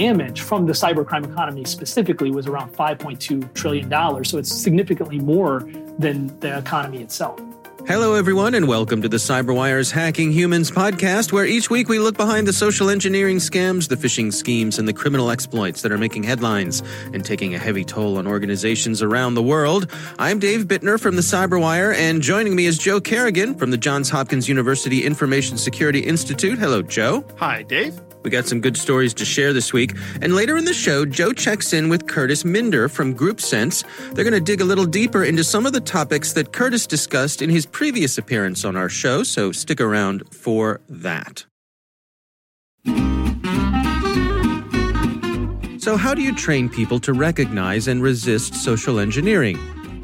damage from the cybercrime economy specifically was around $5.2 trillion. So it's significantly more than the economy itself. Hello, everyone, and welcome to the CyberWire's Hacking Humans podcast, where each week we look behind the social engineering scams, the phishing schemes, and the criminal exploits that are making headlines and taking a heavy toll on organizations around the world. I'm Dave Bittner from the CyberWire, and joining me is Joe Carrigan from the Johns Hopkins University Information Security Institute. Hello, Joe. Hi, Dave. We got some good stories to share this week. And later in the show, Joe checks in with Kurtis Minder from GroupSense. They're going to dig a little deeper into some of the topics that Kurtis discussed in his previous appearance on our show, so stick around for that. So, how do you train people to recognize and resist social engineering?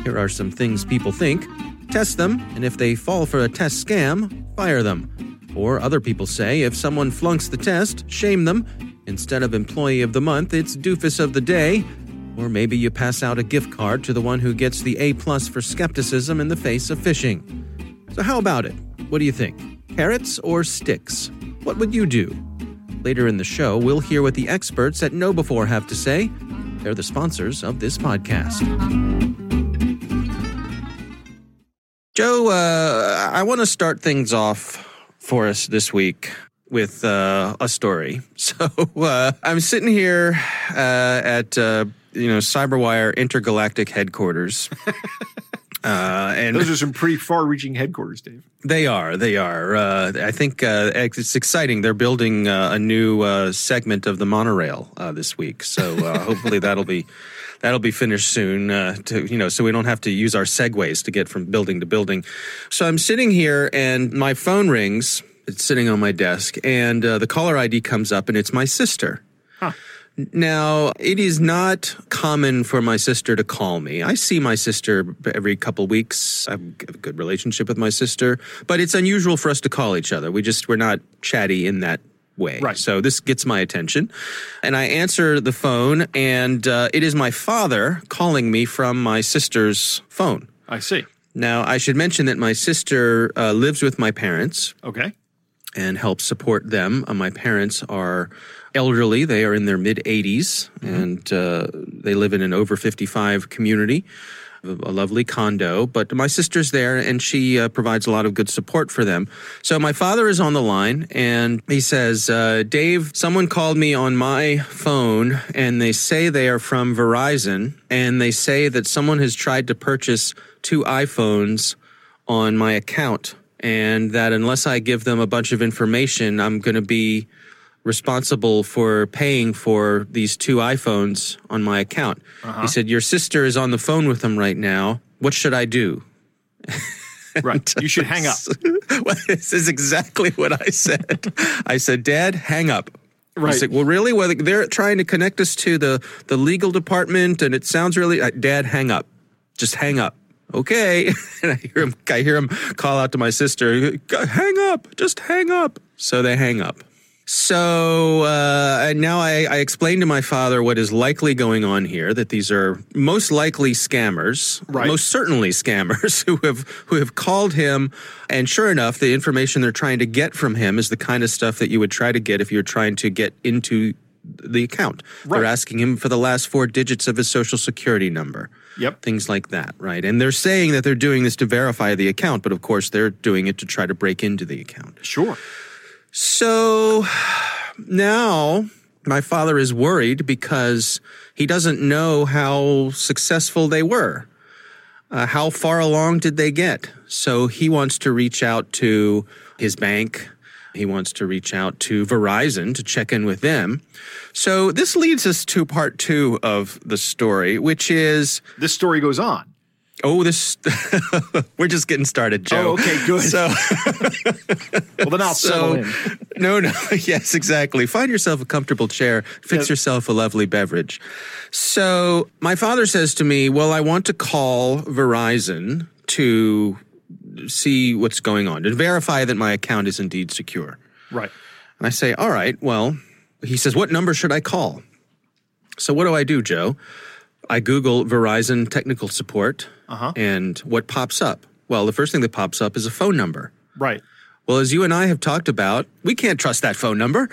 Here are some things people think. Test them, and if they fall for a test scam, fire them. Or other people say if someone flunks the test, shame them. Instead of employee of the month, it's doofus of the day. Or maybe you pass out a gift card to the one who gets the A plus for skepticism in the face of phishing. So how about it? What do you think? Carrots or sticks? What would you do? Later in the show, we'll hear what the experts at KnowBe4 have to say. They're the sponsors of this podcast. Joe, uh, I want to start things off for us this week with uh, a story. So uh, I'm sitting here uh, at uh, you know CyberWire Intergalactic headquarters. Uh, and those are some pretty far-reaching headquarters, Dave. They are. They are. Uh, I think it's exciting. They're building a new segment of the monorail this week, so hopefully that'll be that'll be finished soon. Uh, to you know, so we don't have to use our segways to get from building to building. So I'm sitting here, and my phone rings. It's sitting on my desk, and uh, the caller ID comes up, and it's my sister. Huh. Now, it is not common for my sister to call me. I see my sister every couple weeks. I have a good relationship with my sister, but it's unusual for us to call each other. We just, we're not chatty in that way. Right. So this gets my attention. And I answer the phone, and uh, it is my father calling me from my sister's phone. I see. Now, I should mention that my sister uh, lives with my parents. Okay. And helps support them. Uh, my parents are elderly. They are in their mid 80s, mm-hmm. and uh, they live in an over 55 community a lovely condo, but my sister's there and she uh, provides a lot of good support for them. So my father is on the line and he says, uh, Dave, someone called me on my phone and they say they are from Verizon and they say that someone has tried to purchase two iPhones on my account and that unless I give them a bunch of information, I'm going to be responsible for paying for these two iPhones on my account. Uh-huh. He said, Your sister is on the phone with them right now. What should I do? right. You should hang up. well, this is exactly what I said. I said, Dad, hang up. Right. He said, well, really? Well, they're trying to connect us to the, the legal department, and it sounds really. Uh, Dad, hang up. Just hang up. Okay. and I hear him. I hear him call out to my sister, "Hang up. Just hang up." So they hang up. So uh, now I, I explained to my father what is likely going on here. That these are most likely scammers, right. most certainly scammers who have who have called him. And sure enough, the information they're trying to get from him is the kind of stuff that you would try to get if you're trying to get into the account. Right. They're asking him for the last four digits of his social security number. Yep. Things like that, right? And they're saying that they're doing this to verify the account, but of course they're doing it to try to break into the account. Sure. So now my father is worried because he doesn't know how successful they were. Uh, how far along did they get? So he wants to reach out to his bank. He wants to reach out to Verizon to check in with them. So this leads us to part two of the story, which is this story goes on. Oh, this we're just getting started, Joe. Oh, okay, good. So, well, then I'll so, settle in. No, no, yes, exactly. Find yourself a comfortable chair. Fix yep. yourself a lovely beverage. So, my father says to me, "Well, I want to call Verizon to see what's going on to verify that my account is indeed secure." Right. And I say, "All right. Well," he says, "What number should I call?" So, what do I do, Joe? I Google Verizon technical support, uh-huh. and what pops up? Well, the first thing that pops up is a phone number. Right. Well, as you and I have talked about, we can't trust that phone number.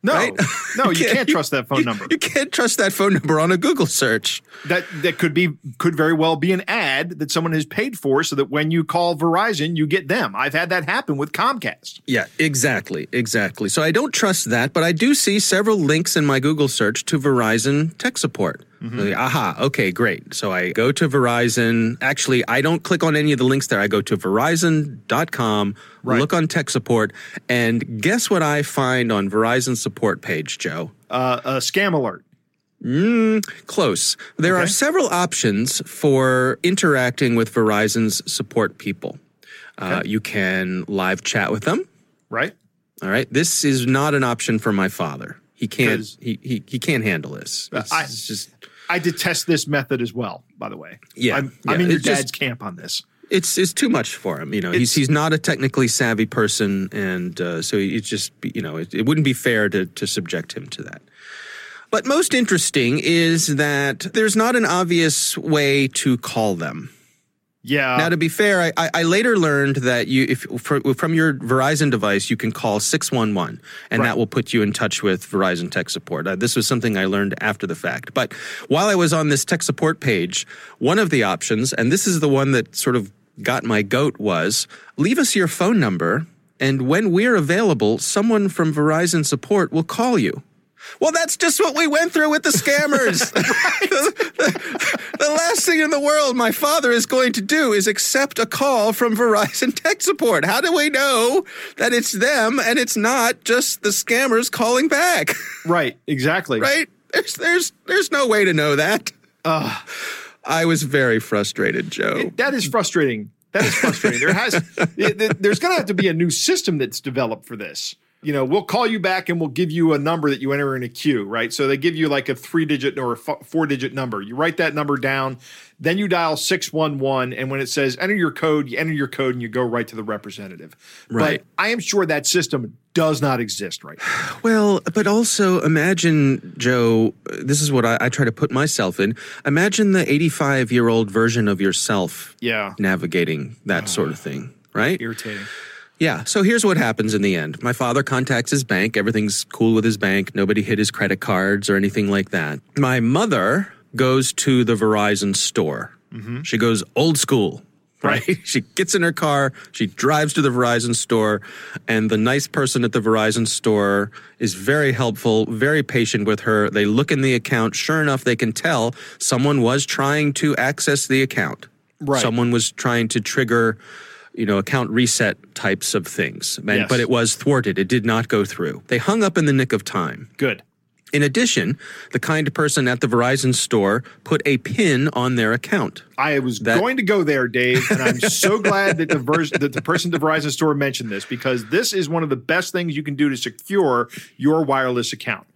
No, right? no, you, can't, trust that phone you, number. You can't trust that phone number on a Google search. That that could be could very well be an ad that someone has paid for, so that when you call Verizon, you get them. I've had that happen with Comcast. Yeah, exactly, exactly. So I don't trust that, but I do see several links in my Google search to Verizon tech support. Mm-hmm. Aha, okay, great. So I go to Verizon. Actually, I don't click on any of the links there. I go to verizon.com, right. look on tech support, and guess what I find on Verizon support page, Joe? Uh, a scam alert. Mm, close. There okay. are several options for interacting with Verizon's support people. Uh, you can live chat with them. Right. All right. This is not an option for my father. He can't. He, he he can't handle this. It's, I, it's just. I detest this method as well. By the way. Yeah. I'm, yeah. I'm in your dad's just, camp on this. It's it's too much for him. You know, he's he's not a technically savvy person, and uh, so it's just you know it, it wouldn't be fair to to subject him to that. But most interesting is that there's not an obvious way to call them. Yeah. Now, to be fair, I, I later learned that you, if for, from your Verizon device, you can call six one one, and right. that will put you in touch with Verizon tech support. Uh, this was something I learned after the fact. But while I was on this tech support page, one of the options, and this is the one that sort of got my goat, was leave us your phone number, and when we're available, someone from Verizon support will call you. Well, that's just what we went through with the scammers. the, the, the, last thing in the world my father is going to do is accept a call from Verizon tech support. How do we know that it's them and it's not just the scammers calling back? Right, exactly. Right? There's there's there's no way to know that. Uh, I was very frustrated, Joe. It, that is frustrating. That is frustrating. there has it, there's going to have to be a new system that's developed for this you know, we'll call you back and we'll give you a number that you enter in a queue, right? So they give you like a three digit or a four digit number. You write that number down, then you dial 611. And when it says enter your code, you enter your code and you go right to the representative. Right. But I am sure that system does not exist right now. Well, but also imagine, Joe, this is what I, I try to put myself in. Imagine the 85 year old version of yourself yeah. navigating that oh. sort of thing, right? Irritating. Yeah. So here's what happens in the end. My father contacts his bank. Everything's cool with his bank. Nobody hit his credit cards or anything like that. My mother goes to the Verizon store. Mm-hmm. She goes old school. Right. she gets in her car, she drives to the Verizon store, and the nice person at the Verizon store is very helpful, very patient with her. They look in the account. Sure enough, they can tell someone was trying to access the account. Right. Someone was trying to trigger you know, account reset types of things. And, yes. But it was thwarted. It did not go through. They hung up in the nick of time. Good. In addition, the kind person at the Verizon store put a pin on their account. I was that, going to go there, Dave, and I'm so glad that the vers- that the person at the Verizon store mentioned this because this is one of the best things you can do to secure your wireless account.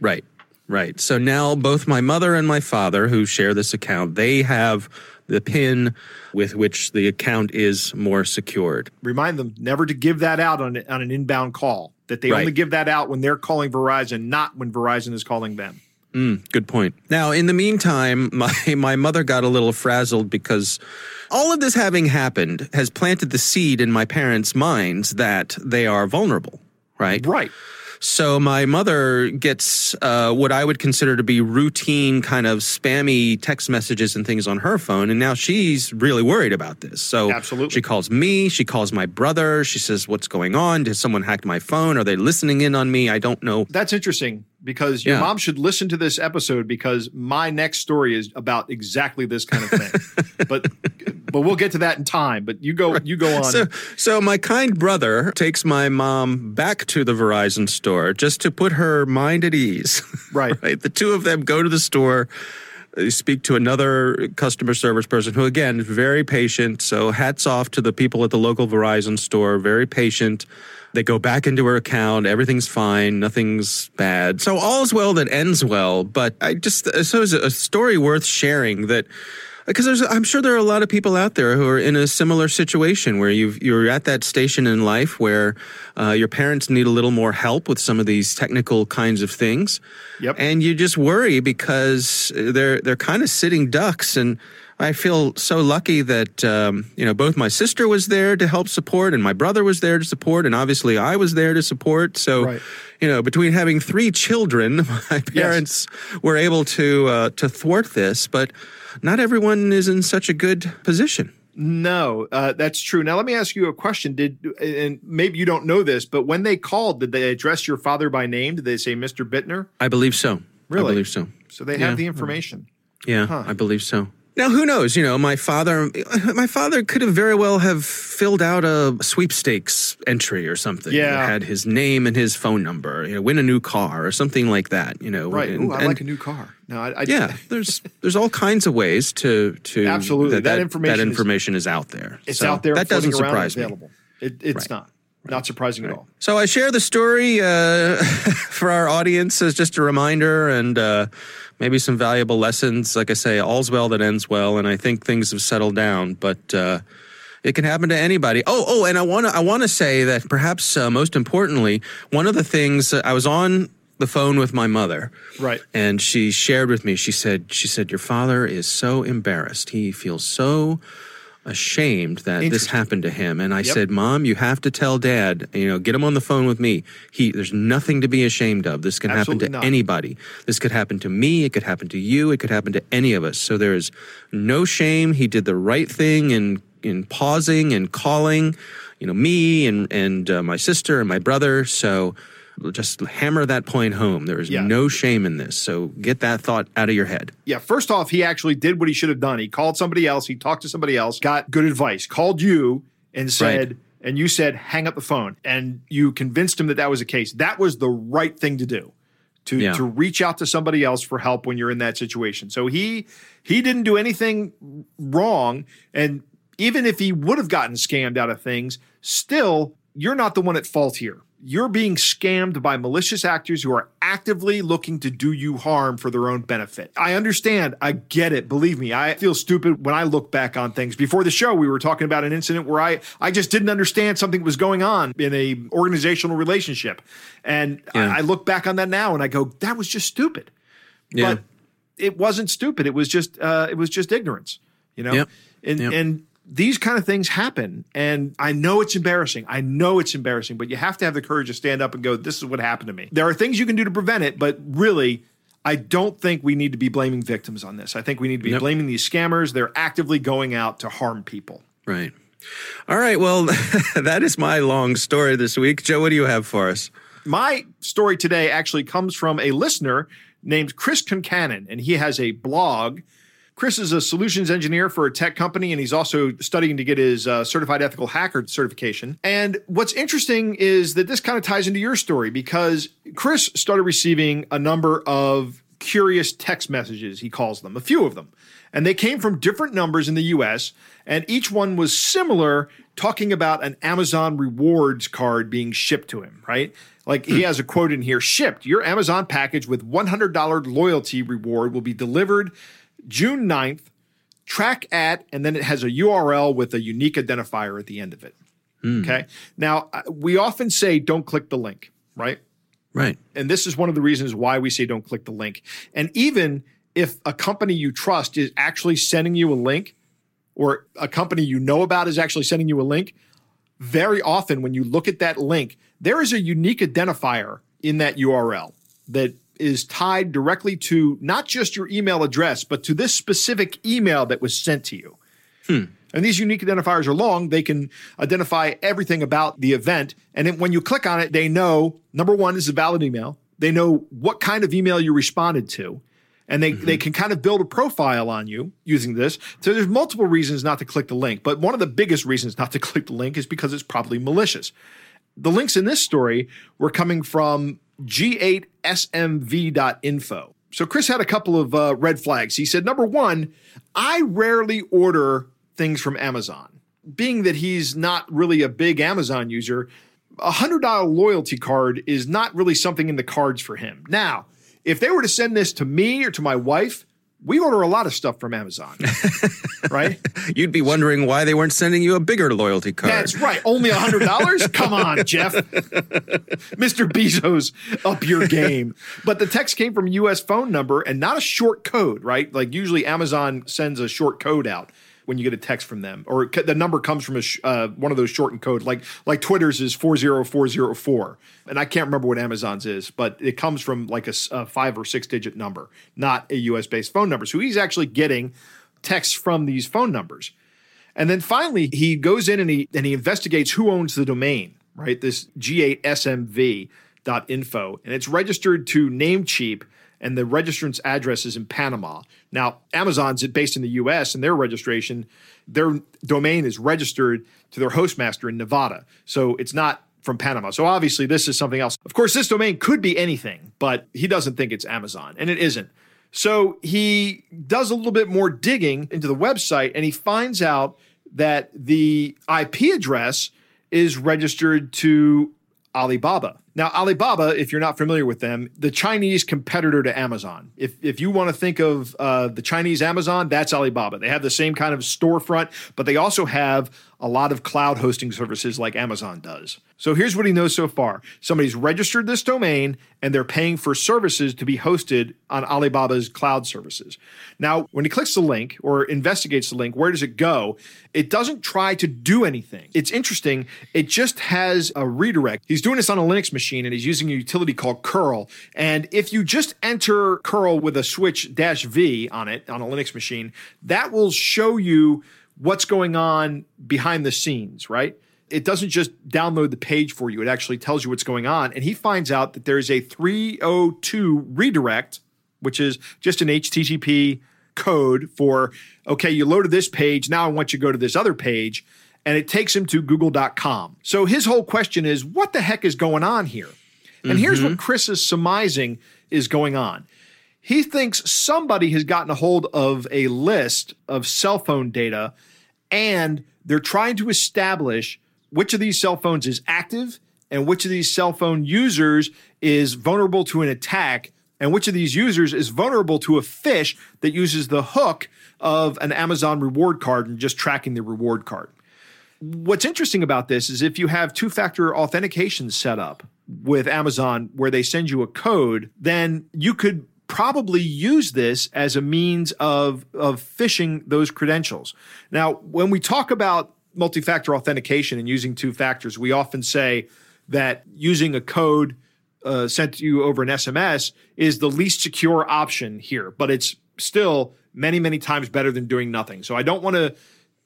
Right. Right. So now both my mother and my father who share this account, they have the PIN with which the account is more secured. Remind them never to give that out on, on an inbound call, that they right. only give that out when they're calling Verizon, not when Verizon is calling them. Mm, good point. Now, in the meantime, my, my mother got a little frazzled because all of this having happened has planted the seed in my parents' minds that they are vulnerable, right? Right. So my mother gets uh, what I would consider to be routine kind of spammy text messages and things on her phone, and now she's really worried about this. So Absolutely. she calls me, she calls my brother, she says, "What's going on? Did someone hack my phone? Are they listening in on me? I don't know." That's interesting because your yeah. mom should listen to this episode because my next story is about exactly this kind of thing. but but we'll get to that in time. But you go you go on. So so my kind brother takes my mom back to the Verizon store just to put her mind at ease. Right. right. The two of them go to the store. Speak to another customer service person who, again, is very patient. So, hats off to the people at the local Verizon store, very patient they go back into her account. Everything's fine. Nothing's bad. So all's well that ends well. But I just, so it's a story worth sharing that because there's I'm sure there are a lot of people out there who are in a similar situation where you you're at that station in life where uh, your parents need a little more help with some of these technical kinds of things. Yep. And you just worry because they're they're kind of sitting ducks and I feel so lucky that um, you know both my sister was there to help support and my brother was there to support and obviously I was there to support. So Right. you know between having three children, my parents were able to uh, to thwart this, but not everyone is in such a good position. No, uh, that's true. Now let me ask you a question. Did and maybe you don't know this, but when they called, did they address your father by name? Did they say Mr. Bittner? I believe so. Really? I believe so. So they Yeah. have the information. Yeah, I believe so. Now, who knows? You know, my father, my father could have very well have filled out a sweepstakes entry or something. Yeah. had his name and his phone number. You know, win a new car or something like that. You know, Right. and- Ooh, I and- like a new car. No, I, I yeah, there's there's all kinds of ways to to Absolutely. That information that is- information is, out there. It's So out there. That doesn't surprise me. It, it's not. Not surprising at all. So I share the story uh, for our audience as just a reminder and uh, maybe some valuable lessons. Like I say, all's well that ends well, and I think things have settled down. But uh, it can happen to anybody. Oh, oh, and I want to I want to say that perhaps uh, most importantly, one of the things uh, I was on the phone with my mother, Right. and she shared with me. She said, she said, your father is so embarrassed. He feels so ashamed that this happened to him. And I Yep. said, Mom, you have to tell Dad. You know, get him on the phone with me. He, there's nothing to be ashamed of. This can Absolutely happen to not. anybody. This could happen to me. It could happen to you. It could happen to any of us. So there is no shame. He did the right thing in in pausing and calling. You know, me and and uh, my sister and my brother. So. Just hammer that point home. There is Yeah. no shame in this. So get that thought out of your head. Yeah, first off, he actually did what he should have done. He called somebody else, he talked to somebody else, got good advice, called you and said, Right. and you said, hang up the phone. And you convinced him that that was the case. That was the right thing to do. To, Yeah. to reach out to somebody else for help when you're in that situation. So he he didn't do anything wrong. And even if he would have gotten scammed out of things, still, you're not the one at fault here. You're being scammed by malicious actors who are actively looking to do you harm for their own benefit. I understand. I get it. Believe me, I feel stupid when I look back on things. Before the show, we were talking about an incident where I, I just didn't understand something was going on in a organizational relationship. And Yeah. I, I look back on that now and I go, that was just stupid. Yeah. But it wasn't stupid. It was just uh, it was just ignorance, you know. Yep. And Yep. and these kind of things happen, and I know it's embarrassing. I know it's embarrassing, but you have to have the courage to stand up and go, "This is what happened to me." There are things you can do to prevent it, but really. I don't think we need to be blaming victims on this. I think we need to be Yep. blaming these scammers. They're actively going out to harm people. Right. All right. Well, that is my long story this week. Joe, what do you have for us? My story today actually comes from a listener named Chris Concanon, and he has a blog. Chris is a solutions engineer for a tech company, and he's also studying to get his uh, certified ethical hacker certification. And what's interesting is that this kind of ties into your story because Chris started receiving a number of curious text messages, he calls them, a few of them. And they came from different numbers in the US, and each one was similar, talking about an Amazon rewards card being shipped to him, right? Like he has a quote in here shipped, your Amazon package with $100 loyalty reward will be delivered June 9th, track at, and then it has a URL with a unique identifier at the end of it. Okay. Now, uh, we often say don't click the link, right? Right. And this is one of the reasons why we say don't click the link. And even if a company you trust is actually sending you a link, or a company you know about is actually sending you a link, very often when you look at that link, there is a unique identifier in that URL that is tied directly to not just your email address, but to this specific email that was sent to you. Hmm. And these unique identifiers are long. They can identify everything about the event. And then when you click on it, they know number one is a valid email. They know what kind of email you responded to. And they, they mm-hmm. can kind of build a profile on you using this. So there's multiple reasons not to click the link. But one of the biggest reasons not to click the link is because it's probably malicious. The links in this story were coming from g8smv.info. So Chris had a couple of uh, red flags. He said, number one, I rarely order things from Amazon. Being that he's not really a big Amazon user, a hundred dollar loyalty card is not really something in the cards for him. Now, if they were to send this to me or to my wife, we order a lot of stuff from Amazon, right? You'd be wondering why they weren't sending you a bigger loyalty card. That's right. Only a hundred dollars? Come on, Jeff. Mr. Bezos, up your game. But the text came from a US phone number and not a short code, right? Like usually Amazon sends a short code out when you get a text from them, or the number comes from a sh- uh, one of those shortened codes, like like Twitter's is four zero four zero four, and I can't remember what Amazon's is, but it comes from like a, a five or six digit number, not a U.S. based phone number. So he's actually getting texts from these phone numbers, and then finally he goes in and he and he investigates who owns the domain, right? This G8SMV.info, and it's registered to Namecheap and the registrant's address is in Panama. Now, Amazon's based in the US and their registration, their domain is registered to their hostmaster in Nevada. So it's not from Panama. So obviously this is something else. Of course, this domain could be anything, but he doesn't think it's Amazon, and it isn't. So he does a little bit more digging into the website and he finds out that the IP address is registered to Alibaba. Now, Alibaba, if you're not familiar with them, the Chinese competitor to Amazon. If, if you want to think of uh, the Chinese Amazon, that's Alibaba. They have the same kind of storefront, but they also have a lot of cloud hosting services like Amazon does. So here's what he knows so far somebody's registered this domain and they're paying for services to be hosted on Alibaba's cloud services. Now, when he clicks the link or investigates the link, where does it go? It doesn't try to do anything. It's interesting. It just has a redirect. He's doing this on a Linux machine and he's using a utility called curl. And if you just enter curl with a switch dash V on it on a Linux machine, that will show you what's going on behind the scenes, right? It doesn't just download the page for you, it actually tells you what's going on. And he finds out that there's a 302 redirect, which is just an HTTP code for, okay, you loaded this page, now I want you to go to this other page. And it takes him to google.com. So his whole question is, what the heck is going on here? And mm-hmm. here's what Chris is surmising is going on. He thinks somebody has gotten a hold of a list of cell phone data and they're trying to establish which of these cell phones is active and which of these cell phone users is vulnerable to an attack and which of these users is vulnerable to a phish that uses the hook of an Amazon reward card and just tracking the reward card. What's interesting about this is if you have two factor authentication set up with Amazon where they send you a code, then you could probably use this as a means of, of phishing those credentials. Now, when we talk about multi factor authentication and using two factors, we often say that using a code uh, sent to you over an SMS is the least secure option here, but it's still many, many times better than doing nothing. So I don't want to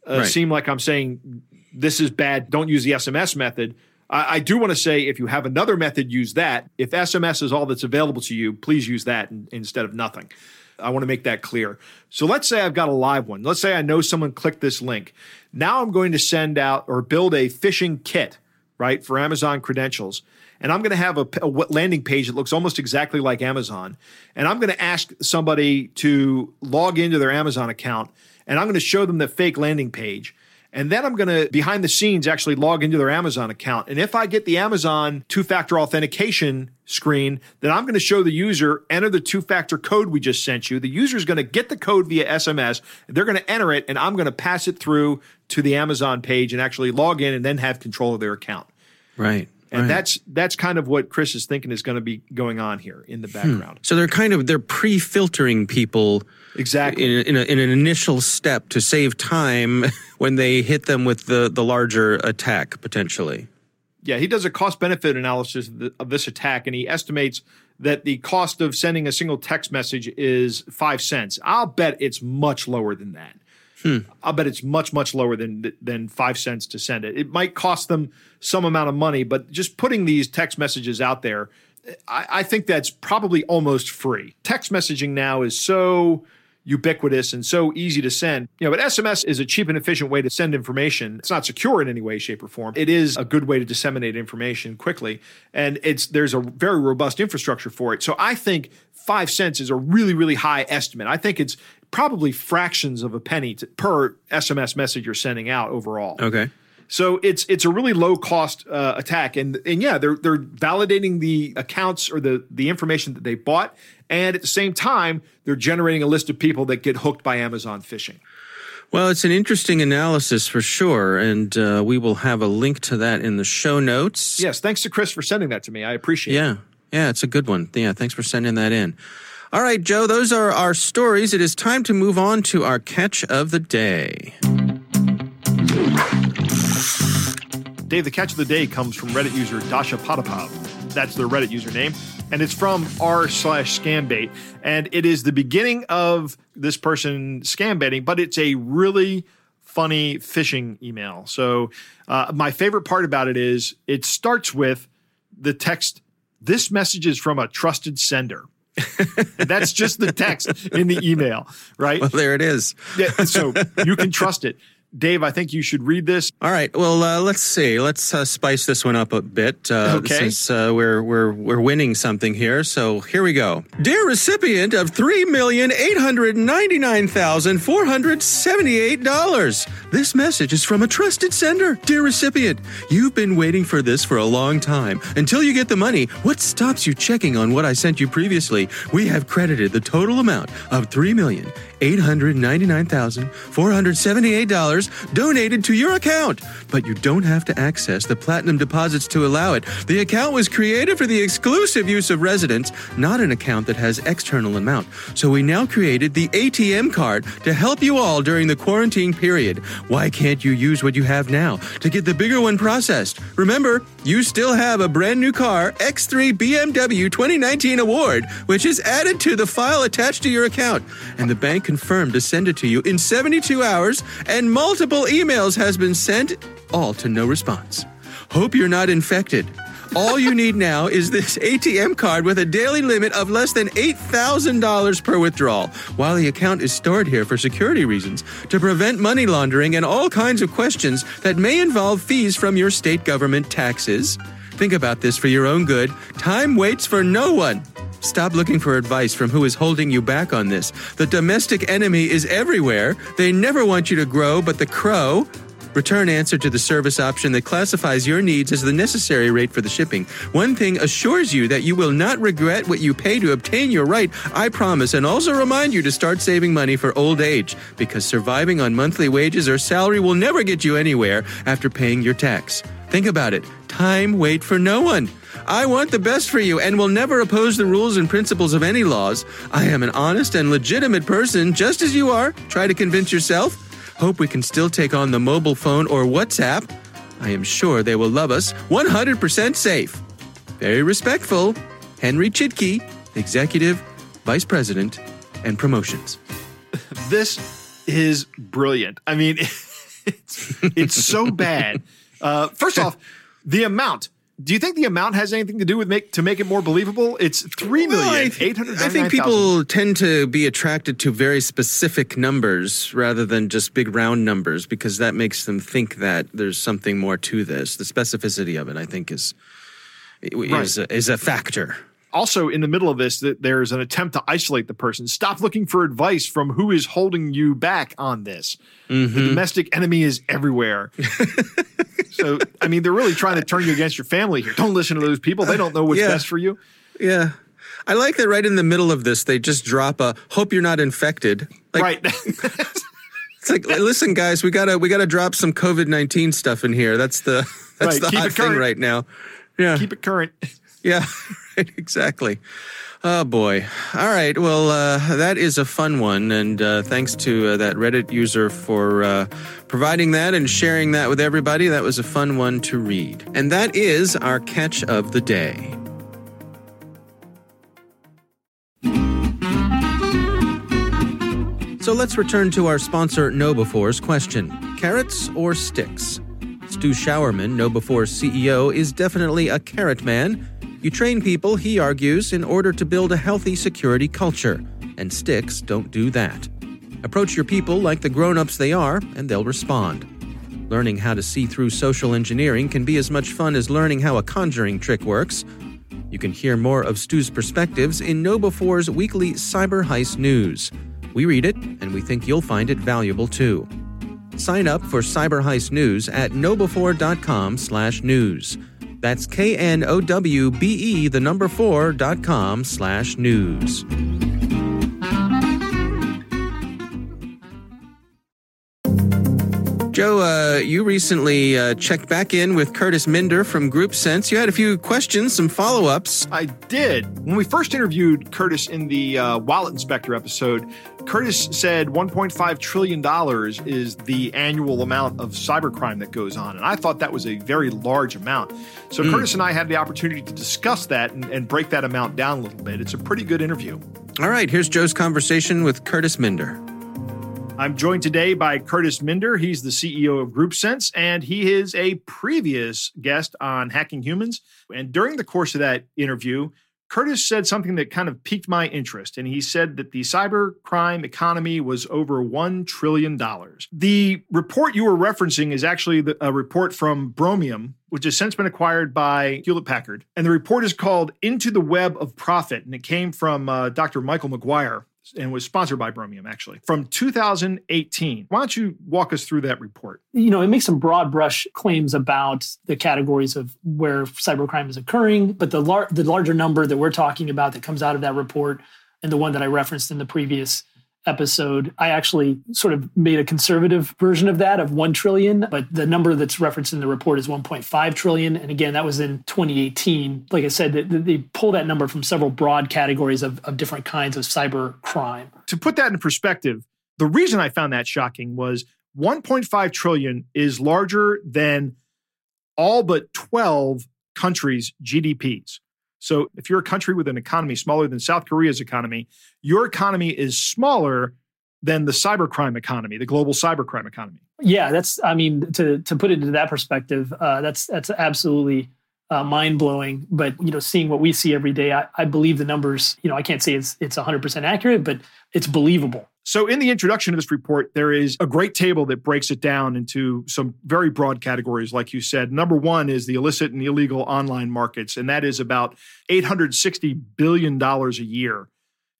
uh, right. seem like I'm saying this is bad, don't use the SMS method. I, I do want to say if you have another method, use that. If SMS is all that's available to you, please use that in, instead of nothing. I want to make that clear. So let's say I've got a live one. Let's say I know someone clicked this link. Now I'm going to send out or build a phishing kit, right, for Amazon credentials. And I'm going to have a, a landing page that looks almost exactly like Amazon. And I'm going to ask somebody to log into their Amazon account and I'm going to show them the fake landing page. And then I'm going to, behind the scenes, actually log into their Amazon account. And if I get the Amazon two factor authentication screen, then I'm going to show the user enter the two factor code we just sent you. The user is going to get the code via SMS. They're going to enter it, and I'm going to pass it through to the Amazon page and actually log in and then have control of their account. Right. And right. that's that's kind of what Chris is thinking is going to be going on here in the hmm. background. Hmm. So they're kind of they're pre-filtering people exactly in, in, a, in, an initial step to save time when they hit them with the the larger attack potentially. Yeah, he does a cost benefit analysis of, the, of this attack, and he estimates that the cost of sending a single text message is five cents. I'll bet it's much lower than that. Hmm. I'll bet it's much much lower than than five cents to send it. It might cost them some amount of money, but just putting these text messages out there, I, I think that's probably almost free. Text messaging now is so ubiquitous and so easy to send. You know, but SMS is a cheap and efficient way to send information. It's not secure in any way, shape, or form. It is a good way to disseminate information quickly, and it's there's a very robust infrastructure for it. So I think five cents is a really, really high estimate. I think it's probably fractions of a penny to, per SMS message you're sending out overall. Okay. So it's it's a really low cost uh, attack, and and yeah, they're they're validating the accounts or the the information that they bought, and at the same time, they're generating a list of people that get hooked by Amazon phishing. Well, it's an interesting analysis for sure, and uh, we will have a link to that in the show notes. Yes, thanks to Chris for sending that to me. I appreciate yeah. it. Yeah, yeah, it's a good one. Yeah, thanks for sending that in. All right, Joe, those are our stories. It is time to move on to our catch of the day. Dave, the catch of the day comes from Reddit user Dasha Potapov. That's their Reddit username. And it's from r slash scambait. And it is the beginning of this person scam baiting, but it's a really funny phishing email. So uh, my favorite part about it is it starts with the text, this message is from a trusted sender. That's just the text in the email, right? Well, there it is. yeah, so you can trust it. Dave, I think you should read this. All right. Well, uh, let's see. Let's uh, spice this one up a bit. Uh, Okay. Since uh, we're we're we're winning something here, so here we go. Dear recipient of three million eight hundred ninety nine thousand four hundred seventy eight dollars, this message is from a trusted sender. Dear recipient, you've been waiting for this for a long time. Until you get the money, what stops you checking on what I sent you previously? We have credited the total amount of three million eight hundred ninety nine thousand four hundred seventy eight dollars donated to your account. But you don't have to access the platinum deposits to allow it. The account was created for the exclusive use of residents, not an account that has external amount. So we now created the ATM card to help you all during the quarantine period. Why can't you use what you have now to get the bigger one processed? Remember, you still have a brand new car, X3 BMW 2019 Award, which is added to the file attached to your account. And the bank confirmed to send it to you in 72 hours, and multiple emails has been sent, all to no response. Hope you're not infected. All you need now is this ATM card with a daily limit of less than $8,000 per withdrawal, while the account is stored here for security reasons to prevent money laundering and all kinds of questions that may involve fees from your state government taxes. Think about this for your own good. Time waits for no one. Stop looking for advice from who is holding you back on this. The domestic enemy is everywhere. They never want you to grow, but the crow. Return answer to the service option that classifies your needs as the necessary rate for the shipping. One thing assures you that you will not regret what you pay to obtain your right, I promise, and also remind you to start saving money for old age, because surviving on monthly wages or salary will never get you anywhere after paying your tax. Think about it. Time wait for no one. I want the best for you and will never oppose the rules and principles of any laws. I am an honest and legitimate person, just as you are. Try to convince yourself. Hope we can still take on the mobile phone or WhatsApp. I am sure they will love us 100% safe. Very respectful, Henry Chitke, Executive Vice President and Promotions. This is brilliant. I mean, it's, it's so bad. Uh, first off, the amount. Do you think the amount has anything to do with make to make it more believable? It's three I, eight hundred. I think people tend to be attracted to very specific numbers rather than just big round numbers because that makes them think that there's something more to this. The specificity of it, I think, is is, a, is a factor. Also in the middle of this that there's an attempt to isolate the person. Stop looking for advice from who is holding you back on this. Mm-hmm. The domestic enemy is everywhere. so I mean, they're really trying to turn you against your family here. Don't listen to those people. They don't know what's Yeah. best for you. Yeah. I like that right in the middle of this, they just drop a hope you're not infected. Like, right. It's like, listen, guys, we gotta we gotta drop some COVID nineteen stuff in here. That's the that's Right, the keep hot thing right now. Yeah. Keep it current. Yeah, right, exactly. Oh boy. All right. Well, uh, that is a fun one, and uh, thanks to uh, that Reddit user for uh, providing that and sharing that with everybody. That was a fun one to read, and that is our catch of the day. So let's return to our sponsor, KnowBe4's question carrots or sticks? Stu Sjouwerman, KnowBe4's CEO, is definitely a carrot man. You train people, he argues, in order to build a healthy security culture, and sticks don't do that. Approach your people like the grown ups they are, and they'll respond. Learning how to see through social engineering can be as much fun as learning how a conjuring trick works. You can hear more of Stu's perspectives in KnowBe4's weekly Cyber Heist News. We read it, and we think you'll find it valuable too. Sign up for Cyber Heist News at knowbe4.com slash news. That's K-N-O-W-B-E, the number four, dot com slash news. Joe, uh, you recently uh, checked back in with Kurtis Minder from GroupSense. You had a few questions, some follow ups. I did. When we first interviewed Kurtis in the uh, Wallet Inspector episode, Kurtis said $1.5 trillion is the annual amount of cybercrime that goes on. And I thought that was a very large amount. So mm. Kurtis and I had the opportunity to discuss that and, and break that amount down a little bit. It's a pretty good interview. All right, here's Joe's conversation with Kurtis Minder. I'm joined today by Kurtis Minder. He's the CEO of GroupSense, and he is a previous guest on Hacking Humans. And during the course of that interview, Kurtis said something that kind of piqued my interest. And he said that the cyber crime economy was over $1 trillion. The report you were referencing is actually a report from Bromium, which has since been acquired by Hewlett Packard. And the report is called Into the Web of Profit. And it came from uh, Dr. Michael McGuire and was sponsored by Bromium actually from 2018. Why don't you walk us through that report? You know, it makes some broad brush claims about the categories of where cybercrime is occurring, but the lar- the larger number that we're talking about that comes out of that report and the one that I referenced in the previous episode, I actually sort of made a conservative version of that of 1 trillion, but the number that's referenced in the report is 1.5 trillion. And again, that was in 2018. Like I said, they, pull that number from several broad categories of, of different kinds of cyber crime. To put that in perspective, the reason I found that shocking was 1.5 trillion is larger than all but 12 countries' GDPs. So if you're a country with an economy smaller than South Korea's economy, your economy is smaller than the cybercrime economy, the global cybercrime economy. Yeah, that's. I mean, to to put it into that perspective, uh, that's that's absolutely uh, mind blowing. But you know, seeing what we see every day, I, I believe the numbers. You know, I can't say it's it's 100 percent accurate, but it's believable. So, in the introduction to this report, there is a great table that breaks it down into some very broad categories, like you said. Number one is the illicit and illegal online markets, and that is about $860 billion a year.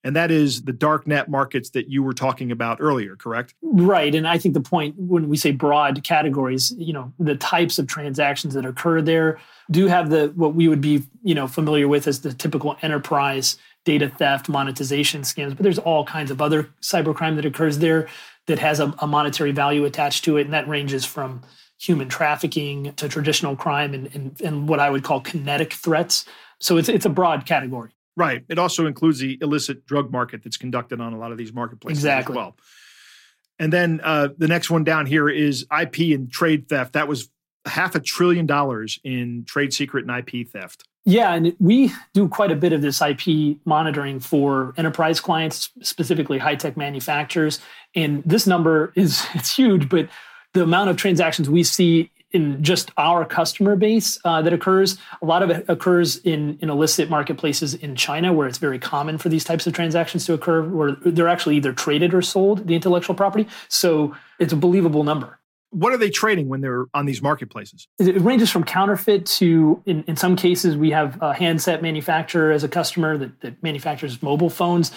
And that is the dark net markets that you were talking about earlier, correct? Right. And I think the point when we say broad categories, you know, the types of transactions that occur there do have the what we would be, you know, familiar with as the typical enterprise data theft, monetization scams, but there's all kinds of other cybercrime that occurs there that has a, a monetary value attached to it. And that ranges from human trafficking to traditional crime and, and, and what I would call kinetic threats. So it's, it's a broad category. Right. It also includes the illicit drug market that's conducted on a lot of these marketplaces exactly. as well. And then uh, the next one down here is IP and trade theft. That was half a trillion dollars in trade secret and IP theft. Yeah, and we do quite a bit of this IP monitoring for enterprise clients, specifically high tech manufacturers. And this number is it's huge, but the amount of transactions we see in just our customer base uh, that occurs, a lot of it occurs in, in illicit marketplaces in China, where it's very common for these types of transactions to occur, where they're actually either traded or sold the intellectual property. So it's a believable number what are they trading when they're on these marketplaces? It ranges from counterfeit to, in, in some cases, we have a handset manufacturer as a customer that, that manufactures mobile phones.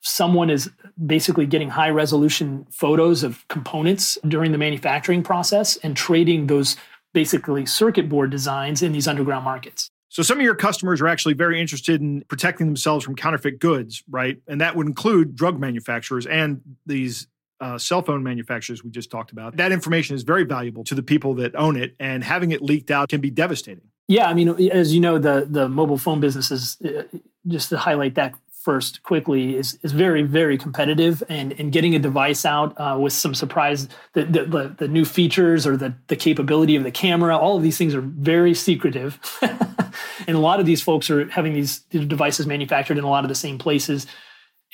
Someone is basically getting high resolution photos of components during the manufacturing process and trading those basically circuit board designs in these underground markets. So some of your customers are actually very interested in protecting themselves from counterfeit goods, right? And that would include drug manufacturers and these uh, cell phone manufacturers we just talked about. That information is very valuable to the people that own it, and having it leaked out can be devastating. Yeah, I mean, as you know, the the mobile phone business is uh, just to highlight that first quickly is is very very competitive, and and getting a device out uh, with some surprise the, the, the the new features or the the capability of the camera, all of these things are very secretive. and a lot of these folks are having these devices manufactured in a lot of the same places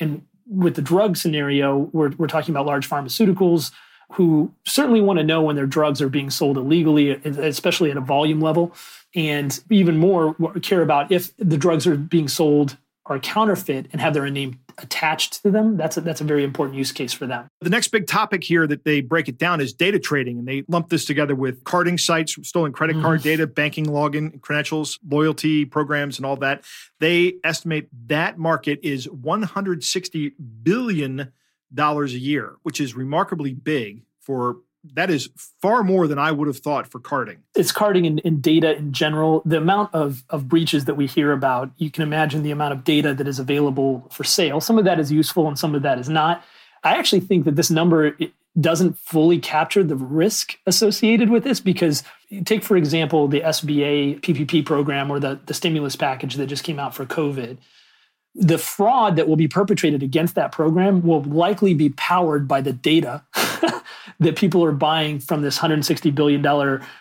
and with the drug scenario, we're, we're talking about large pharmaceuticals who certainly want to know when their drugs are being sold illegally, especially at a volume level, and even more care about if the drugs are being sold are counterfeit and have their name attached to them, that's a, that's a very important use case for them. The next big topic here that they break it down is data trading, and they lump this together with carding sites, stolen credit card mm. data, banking login credentials, loyalty programs, and all that. They estimate that market is 160 billion dollars a year, which is remarkably big for that is far more than I would have thought for carding. It's carding and, and, data in general. The amount of, of breaches that we hear about, you can imagine the amount of data that is available for sale. Some of that is useful and some of that is not. I actually think that this number doesn't fully capture the risk associated with this because take, for example, the SBA PPP program or the, the stimulus package that just came out for COVID the fraud that will be perpetrated against that program will likely be powered by the data that people are buying from this $160 billion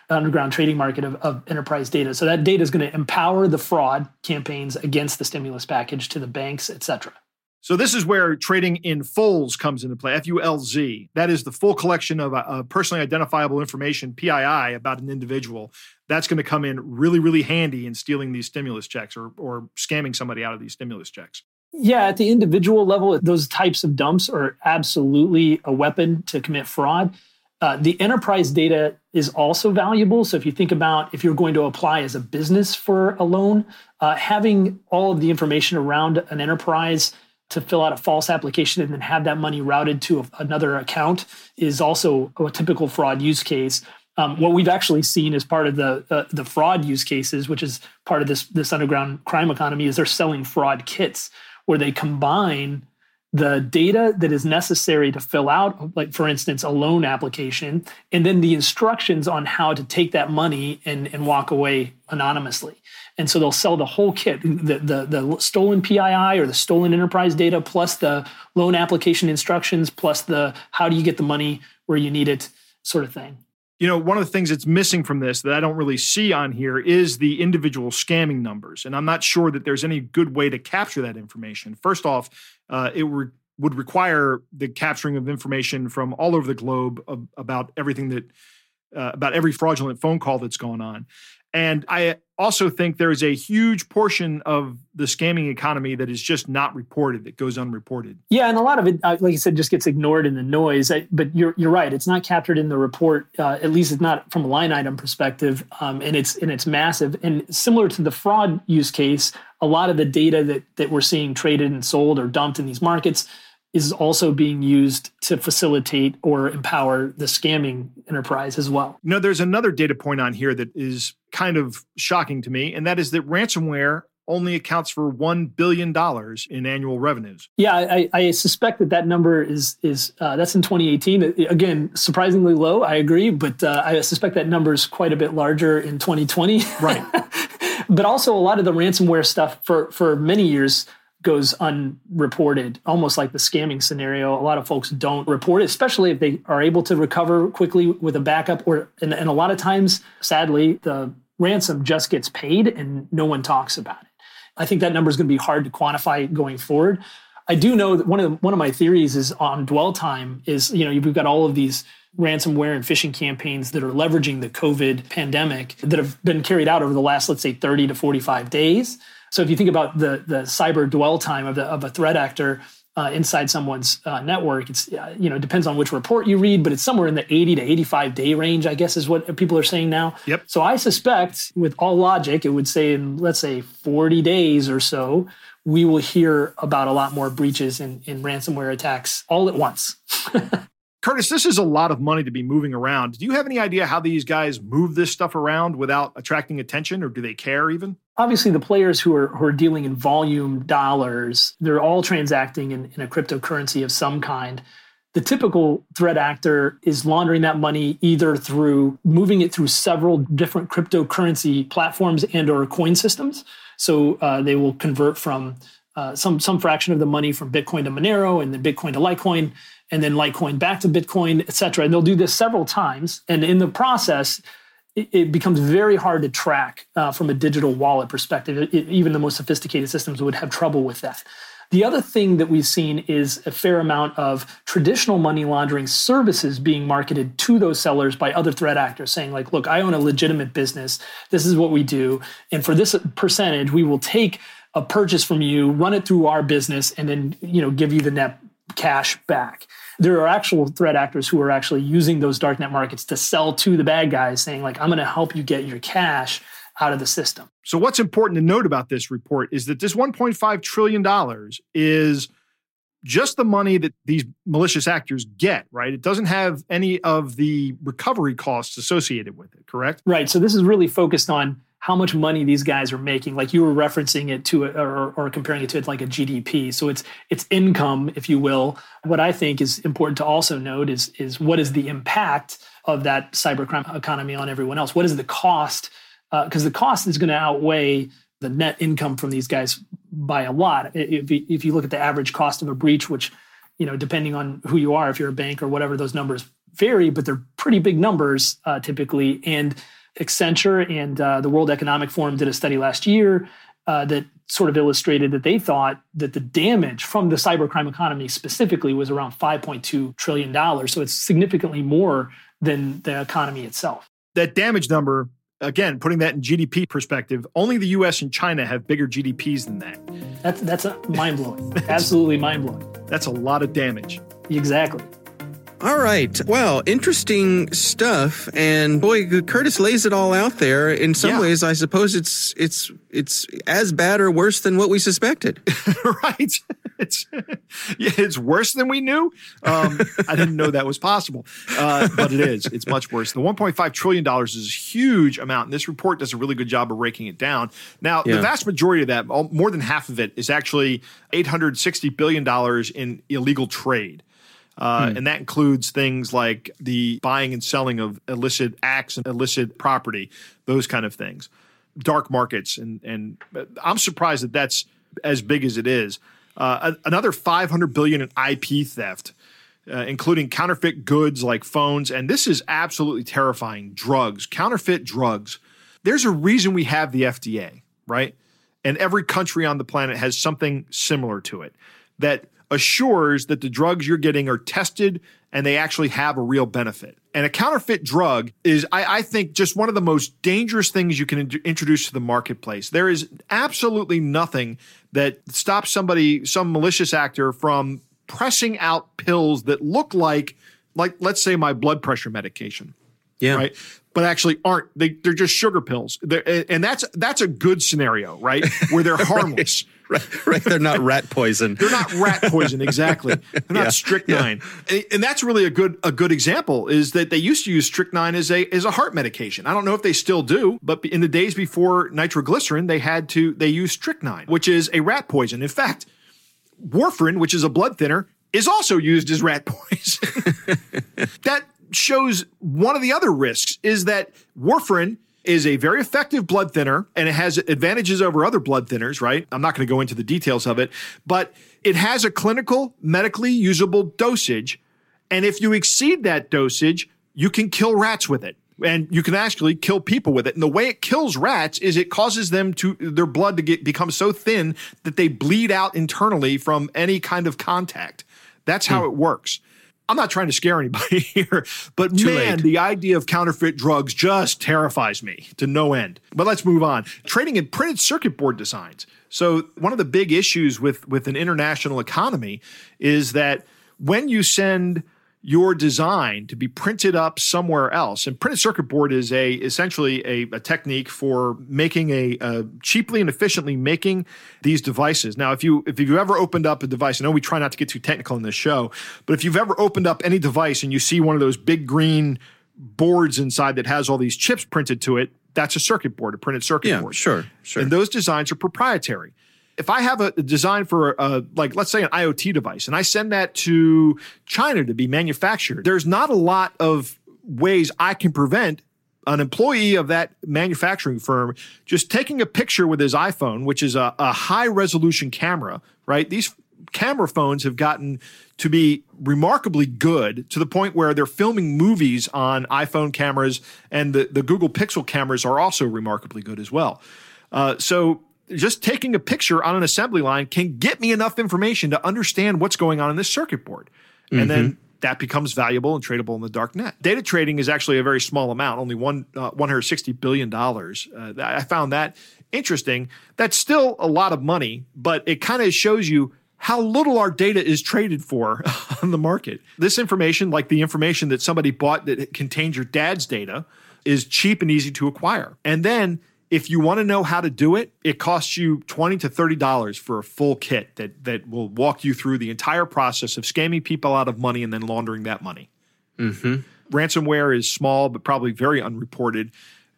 underground trading market of, of enterprise data. So that data is going to empower the fraud campaigns against the stimulus package to the banks, et cetera. So this is where trading in fullz comes into play. F U L Z. That is the full collection of uh, personally identifiable information (PII) about an individual. That's going to come in really, really handy in stealing these stimulus checks or or scamming somebody out of these stimulus checks. Yeah, at the individual level, those types of dumps are absolutely a weapon to commit fraud. Uh, the enterprise data is also valuable. So if you think about if you're going to apply as a business for a loan, uh, having all of the information around an enterprise to fill out a false application and then have that money routed to a, another account is also a typical fraud use case. Um, what we've actually seen as part of the uh, the fraud use cases, which is part of this this underground crime economy, is they're selling fraud kits where they combine the data that is necessary to fill out, like for instance, a loan application, and then the instructions on how to take that money and, and walk away anonymously. And so they'll sell the whole kit, the, the, the stolen PII or the stolen enterprise data, plus the loan application instructions, plus the how do you get the money where you need it sort of thing you know, one of the things that's missing from this that I don't really see on here is the individual scamming numbers. And I'm not sure that there's any good way to capture that information. First off, uh, it re- would require the capturing of information from all over the globe of, about everything that, uh, about every fraudulent phone call that's going on. And I also think there is a huge portion of the scamming economy that is just not reported, that goes unreported. Yeah, and a lot of it, uh, like you said, just gets ignored in the noise. but you're you're right; it's not captured in the report. Uh, at least it's not from a line item perspective, um, and it's and it's massive. And similar to the fraud use case, a lot of the data that that we're seeing traded and sold or dumped in these markets is also being used to facilitate or empower the scamming enterprise as well. No, there's another data point on here that is kind of shocking to me, and that is that ransomware only accounts for one billion dollars in annual revenues. Yeah, I, I, suspect that that number is is uh, that's in 2018. Again, surprisingly low. I agree, but uh, I suspect that number is quite a bit larger in 2020. Right. but also, a lot of the ransomware stuff for for many years goes unreported, almost like the scamming scenario. A lot of folks don't report it, especially if they are able to recover quickly with a backup. Or and, and a lot of times, sadly, the ransom just gets paid and no one talks about it. I think that number is going to be hard to quantify going forward. I do know that one of the, one of my theories is on dwell time. Is you know we've got all of these ransomware and phishing campaigns that are leveraging the COVID pandemic that have been carried out over the last let's say 30 to 45 days so if you think about the the cyber dwell time of the of a threat actor uh, inside someone's uh, network, it's you know depends on which report you read, but it's somewhere in the 80 to 85 day range, I guess, is what people are saying now. Yep. So I suspect, with all logic, it would say in let's say 40 days or so, we will hear about a lot more breaches and, and ransomware attacks all at once. Kurtis, this is a lot of money to be moving around. Do you have any idea how these guys move this stuff around without attracting attention, or do they care even? Obviously, the players who are, who are dealing in volume dollars, they're all transacting in, in a cryptocurrency of some kind. The typical threat actor is laundering that money either through moving it through several different cryptocurrency platforms and or coin systems. So uh, they will convert from uh, some some fraction of the money from Bitcoin to Monero and then Bitcoin to Litecoin and then Litecoin back to Bitcoin, et cetera. And they'll do this several times. And in the process, it, it becomes very hard to track uh, from a digital wallet perspective. It, it, even the most sophisticated systems would have trouble with that. The other thing that we've seen is a fair amount of traditional money laundering services being marketed to those sellers by other threat actors saying like, look, I own a legitimate business. This is what we do. And for this percentage, we will take a purchase from you, run it through our business, and then, you know, give you the net cash back there are actual threat actors who are actually using those darknet markets to sell to the bad guys, saying, like, I'm going to help you get your cash out of the system. So, what's important to note about this report is that this $1.5 trillion is just the money that these malicious actors get, right? It doesn't have any of the recovery costs associated with it, correct? Right. So this is really focused on how much money these guys are making. Like you were referencing it to or, or comparing it to like a GDP. So it's it's income, if you will. What I think is important to also note is is what is the impact of that cybercrime economy on everyone else? What is the cost? Because uh, the cost is going to outweigh the net income from these guys by a lot. If if you look at the average cost of a breach, which you know, depending on who you are, if you're a bank or whatever, those numbers vary, but they're pretty big numbers uh, typically. And Accenture and uh, the World Economic Forum did a study last year uh, that sort of illustrated that they thought that the damage from the cybercrime economy specifically was around 5.2 trillion dollars. So it's significantly more than the economy itself. That damage number again, putting that in GDP perspective, only the US and China have bigger GDPs than that. That's that's mind blowing. Absolutely mind blowing. That's a lot of damage. Exactly. All right. Well, interesting stuff. And boy, Kurtis lays it all out there. In some yeah. ways, I suppose it's it's it's as bad or worse than what we suspected. right. It's yeah, it's worse than we knew. Um, I didn't know that was possible, uh, but it is. It's much worse. The 1.5 trillion dollars is a huge amount, and this report does a really good job of breaking it down. Now, yeah. the vast majority of that, more than half of it, is actually 860 billion dollars in illegal trade. Uh, hmm. And that includes things like the buying and selling of illicit acts and illicit property, those kind of things, dark markets. And, and I'm surprised that that's as big as it is. Uh, another 500 billion in IP theft, uh, including counterfeit goods like phones. And this is absolutely terrifying. Drugs, counterfeit drugs. There's a reason we have the FDA, right? And every country on the planet has something similar to it that assures that the drugs you're getting are tested and they actually have a real benefit. And a counterfeit drug is, I, I think, just one of the most dangerous things you can in- introduce to the marketplace. There is absolutely nothing that stops somebody, some malicious actor, from pressing out pills that look like, like let's say, my blood pressure medication. Yeah. Right. But actually aren't. They, they're just sugar pills. They're, and that's that's a good scenario, right? Where they're harmless. right right, right. They're not rat poison. They're not rat poison, exactly. They're not yeah, strychnine. Yeah. And, and, that's really a good a good example is that they used to use strychnine as a as a heart medication. I don't know if they still do, but in the days before nitroglycerin, they had to they used strychnine, which is a rat poison. In fact, warfarin, which is a blood thinner, is also used as rat poison. that shows one of the other risks is that warfarin is a very effective blood thinner and it has advantages over other blood thinners, right? I'm not going to go into the details of it, but it has a clinical, medically usable dosage. And if you exceed that dosage, you can kill rats with it. And you can actually kill people with it. And the way it kills rats is it causes them to their blood to get become so thin that they bleed out internally from any kind of contact. That's how hmm. it works. I'm not trying to scare anybody here, but Too man, late. the idea of counterfeit drugs just terrifies me to no end. But let's move on. Trading in printed circuit board designs. So one of the big issues with with an international economy is that when you send your design to be printed up somewhere else. And printed circuit board is a essentially a, a technique for making a, a, cheaply and efficiently making these devices. Now, if you if you've ever opened up a device, I know we try not to get too technical in this show, but if you've ever opened up any device and you see one of those big green boards inside that has all these chips printed to it, that's a circuit board, a printed circuit yeah, board. Sure, sure. And those designs are proprietary if I have a design for a, like, let's say an IoT device, and I send that to China to be manufactured, there's not a lot of ways I can prevent an employee of that manufacturing firm just taking a picture with his iPhone, which is a, a high resolution camera, right? These camera phones have gotten to be remarkably good to the point where they're filming movies on iPhone cameras, and the, the Google Pixel cameras are also remarkably good as well. Uh, so just taking a picture on an assembly line can get me enough information to understand what's going on in this circuit board. And mm-hmm. then that becomes valuable and tradable in the dark net. Data trading is actually a very small amount, only one uh, 160 billion dollars. Uh, I found that interesting. That's still a lot of money, but it kind of shows you how little our data is traded for on the market. This information, like the information that somebody bought that contains your dad's data, is cheap and easy to acquire. And then If you want to know how to do it, it costs you twenty to thirty dollars for a full kit that that will walk you through the entire process of scamming people out of money and then laundering that money. Mm-hmm. Ransomware is small, but probably very unreported.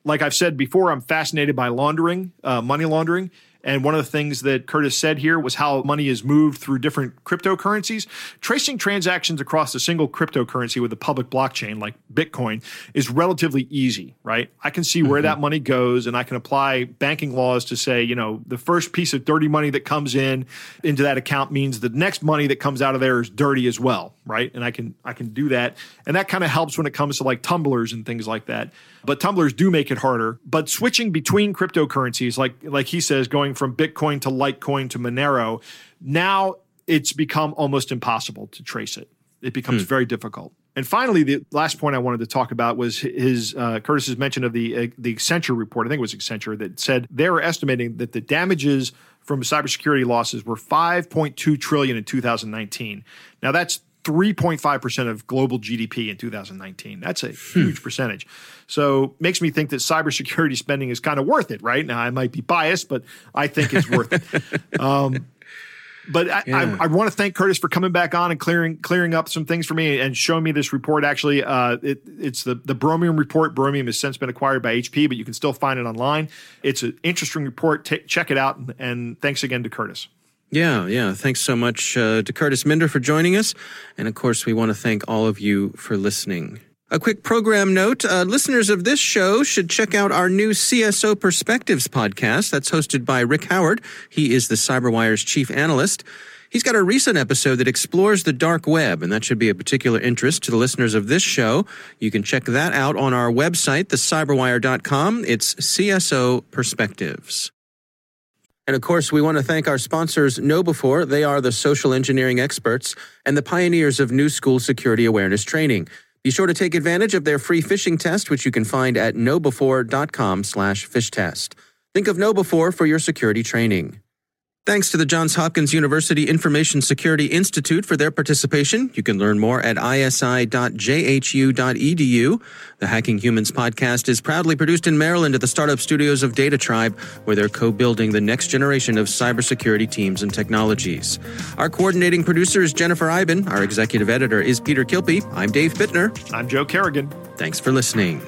Like I've said before, I'm fascinated by laundering, uh, money laundering. And one of the things that Kurtis said here was how money is moved through different cryptocurrencies. Tracing transactions across a single cryptocurrency with a public blockchain like Bitcoin is relatively easy, right? I can see where mm-hmm. that money goes and I can apply banking laws to say, you know, the first piece of dirty money that comes in into that account means the next money that comes out of there is dirty as well, right? And I can I can do that. And that kind of helps when it comes to like tumblers and things like that. But tumblers do make it harder. But switching between cryptocurrencies, like like he says, going from Bitcoin to Litecoin to Monero, now it's become almost impossible to trace it. It becomes hmm. very difficult. And finally, the last point I wanted to talk about was his uh, Kurtis's mention of the uh, the Accenture report. I think it was Accenture that said they were estimating that the damages from cybersecurity losses were 5.2 trillion in 2019. Now that's 3.5% of global GDP in 2019. That's a hmm. huge hmm. percentage. So makes me think that cybersecurity spending is kind of worth it, right? Now I might be biased, but I think it's worth it. Um, but I, yeah. I, I, want to thank Kurtis for coming back on and clearing clearing up some things for me and showing me this report. Actually, uh, it, it's the the Bromium report. Bromium has since been acquired by HP, but you can still find it online. It's an interesting report. T- check it out. And, and thanks again to Kurtis. Yeah, yeah. Thanks so much uh, to Kurtis Minder for joining us. And of course, we want to thank all of you for listening. A quick program note uh, listeners of this show should check out our new CSO Perspectives podcast that's hosted by Rick Howard. He is the CyberWire's chief analyst. He's got a recent episode that explores the dark web, and that should be a particular interest to the listeners of this show. You can check that out on our website, thecyberwire.com. It's CSO Perspectives. And of course, we want to thank our sponsors, KnowBe4. They are the social engineering experts and the pioneers of new school security awareness training. Be sure to take advantage of their free phishing test, which you can find at knowbe4.com slash phish test. Think of KnowBe4 for your security training. Thanks to the Johns Hopkins University Information Security Institute for their participation. You can learn more at isi.jhu.edu. The Hacking Humans podcast is proudly produced in Maryland at the startup studios of DataTribe, where they're co-building the next generation of cybersecurity teams and technologies. Our coordinating producer is Jennifer Eiben. Our executive editor is Peter Kilpe. I'm Dave Bittner. I'm Joe Carrigan. Thanks for listening.